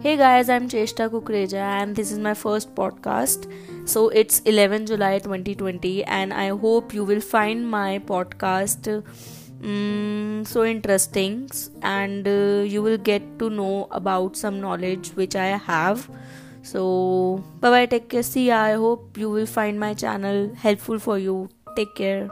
Hey guys, I'm Cheshta Kukreja and this is my first podcast. So it's 11 July 2020 and I hope you will find my podcast um, so interesting and uh, you will get to know about some knowledge which I have. So bye bye, take care. See ya. I hope you will find my channel helpful for you. Take care.